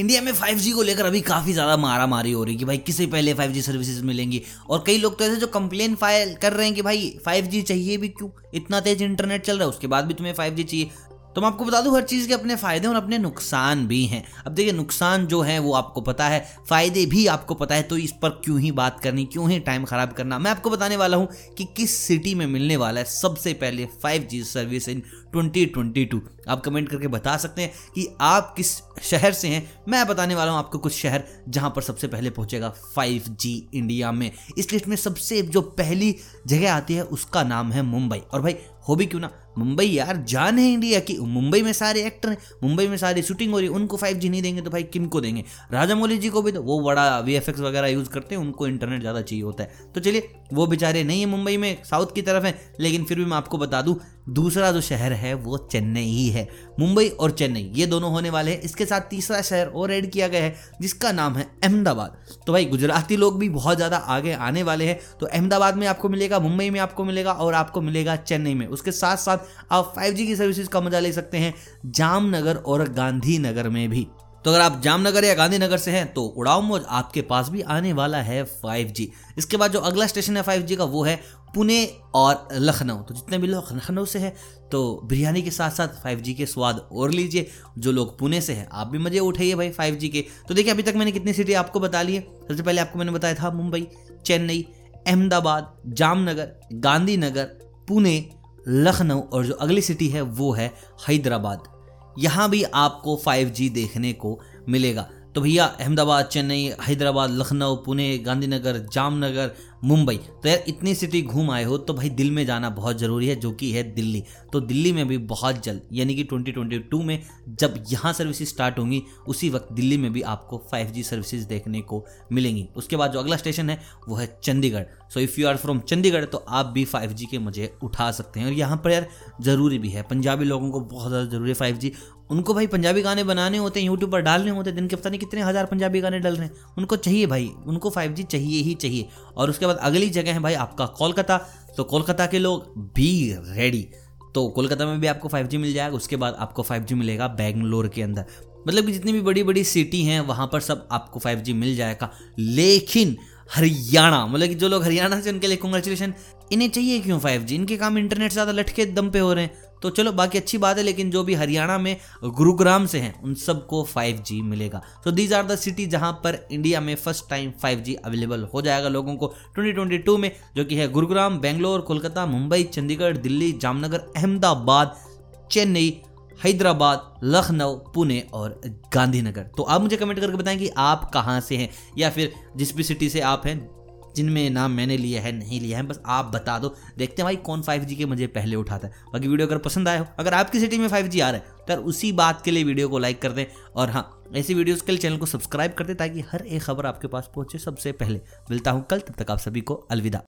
India में 5G को लेकर अभी काफ़ी ज़्यादा मारा मारी हो रही है कि भाई किसे पहले 5G सर्विसेज़ मिलेंगी? और कई लोग तो ऐसे जो कंप्लेन फ़ाइल कर रहे हैं कि भाई 5G चाहिए भी क्यों? इतना तेज इंटरनेट चल रहा है, उसके बाद भी तुम्हें 5G चाहिए। तो मैं आपको बता दूँ, हर चीज़ के अपने फ़ायदे और अपने नुकसान भी हैं। अब देखिए, नुकसान जो है, वो आपको पता है। फ़ायदे भी आपको पता है तो इस पर क्यों ही बात करनी, क्यों ही टाइम ख़राब करना। मैं आपको बताने वाला हूँ कि किस सिटी में मिलने वाला है सबसे पहले 5G सर्विस इन 2022 आप कमेंट करके बता सकते हैं कि आप किस शहर से हैं। मैं बताने वाला हूँ आपको कुछ शहर जहाँ पर सबसे पहले पहुंचेगा 5G इंडिया में। इस लिस्ट में सबसे जो पहली जगह आती है, उसका नाम है मुंबई। और भाई, हो भी क्यों ना? मुंबई यार जान है इंडिया की। मुंबई में सारे एक्टर हैं, मुंबई में सारी शूटिंग हो रही है, उनको फाइव जी नहीं देंगे तो भाई किन को देंगे। राजा मौली जी को भी तो वो बड़ा वीएफएक्स वगैरह यूज़ करते हैं, उनको इंटरनेट ज़्यादा चाहिए होता है। तो चलिए, वो बेचारे नहीं है मुंबई में साउथ की तरफ़ है, लेकिन फिर भी मैं आपको बता दूँ दूसरा जो शहर है वो चेन्नई ही है। मुंबई और चेन्नई, ये दोनों होने वाले हैं। इसके साथ तीसरा शहर और ऐड किया गया है, जिसका नाम है अहमदाबाद। तो भाई, गुजराती लोग भी बहुत ज़्यादा आगे आने वाले हैं। तो अहमदाबाद में आपको मिलेगा, मुंबई में आपको मिलेगा और आपको मिलेगा चेन्नई में। उसके साथ साथ आप 5G की सर्विसेज़ का मज़ा ले सकते हैं जामनगर और गांधीनगर में भी। तो अगर आप जामनगर या गांधीनगर से हैं तो उड़ाओ मोज आपके पास भी आने वाला है 5G इसके बाद जो अगला स्टेशन है 5G का, वो है पुणे और लखनऊ। तो जितने भी लोग लखनऊ से हैं तो बिरयानी के साथ साथ 5G के स्वाद और लीजिए। जो लोग पुणे से हैं, आप भी मज़े उठाइए भाई 5G के। तो देखिए, अभी तक मैंने कितनी सिटी आपको बता ली है। सबसे पहले आपको मैंने बताया था मुंबई, चेन्नई, अहमदाबाद, जामनगर, गांधीनगर, पुणे, लखनऊ और जो अगली सिटी है, वो है हैदराबाद। यहाँ भी आपको 5G देखने को मिलेगा। तो भैया, अहमदाबाद, चेन्नई, हैदराबाद, लखनऊ, पुणे, गांधीनगर, जामनगर, मुंबई। तो यार, इतनी सिटी घूम आए हो तो भाई दिल में जाना बहुत ज़रूरी है, जो कि है दिल्ली। तो दिल्ली में भी बहुत जल्द, यानी कि 2022 में जब यहाँ सर्विसेज़ स्टार्ट होंगी, उसी वक्त दिल्ली में भी आपको 5G सर्विसेज़ देखने को मिलेंगी। उसके बाद जो अगला स्टेशन है, वो है Chandigarh. So if you are from Chandigarh तो आप भी 5G के मज़े उठा सकते हैं। और यहाँ पर यार, ज़रूरी भी है। पंजाबी लोगों को बहुत ज़्यादा ज़रूरी है फाइव उनको भाई पंजाबी गाने बनाने होते हैं यूट्यूब पर डालने होते हैं, दिन के पता नहीं कितने हज़ार पंजाबी गाने डल रहे हैं। उनको चाहिए भाई, उनको फाइव चाहिए ही चाहिए। और उसके बाद अगली जगह है भाई आपका कोलकाता। तो कोलकाता के लोग बी रेडी तो कोलकाता में भी आपको 5G मिल जाएगा, उसके बाद आपको 5G मिलेगा बेंगलोर के अंदर। मतलब कि जितनी भी बड़ी बड़ी सिटी हैं, वहाँ पर सब आपको 5G मिल जाएगा। लेकिन हरियाणा मतलब कि जो लोग हरियाणा से उनके लिए कॉन्ग्रेचुलेशन इन्हें चाहिए क्यों 5G इनके काम इंटरनेट से ज़्यादा लटके दम पे हो रहे हैं। तो चलो, बाकी अच्छी बात है, लेकिन जो भी हरियाणा में गुरुग्राम से हैं, उन सबको 5G मिलेगा। तो दीज आर द सिटी जहाँ पर इंडिया में फ़र्स्ट टाइम 5G अवेलेबल हो जाएगा लोगों को। 2022 में, जो कि है गुरुग्राम, बेंगलोर, कोलकाता, मुंबई, चंडीगढ़, दिल्ली, जामनगर, अहमदाबाद, चेन्नई, हैदराबाद, लखनऊ, पुणे और गांधीनगर। तो आप मुझे कमेंट करके बताएँ कि आप कहाँ से हैं, या फिर जिस भी सिटी से आप हैं जिनमें नाम मैंने लिया है, नहीं लिया है, बस आप बता दो। देखते हैं भाई कौन फाइव के मुझे पहले उठाता है। बाकी वीडियो अगर पसंद आए हो, अगर आपकी सिटी में फाइव आ रहा है तो उसी बात के लिए वीडियो को लाइक कर दें। और हाँ ऐसी वीडियोज़ के लिए चैनल को सब्सक्राइब कर दें, ताकि हर एक खबर आपके पास पहुँचे सबसे पहले। मिलता हूँ कल, तब तक आप सभी को अलविदा।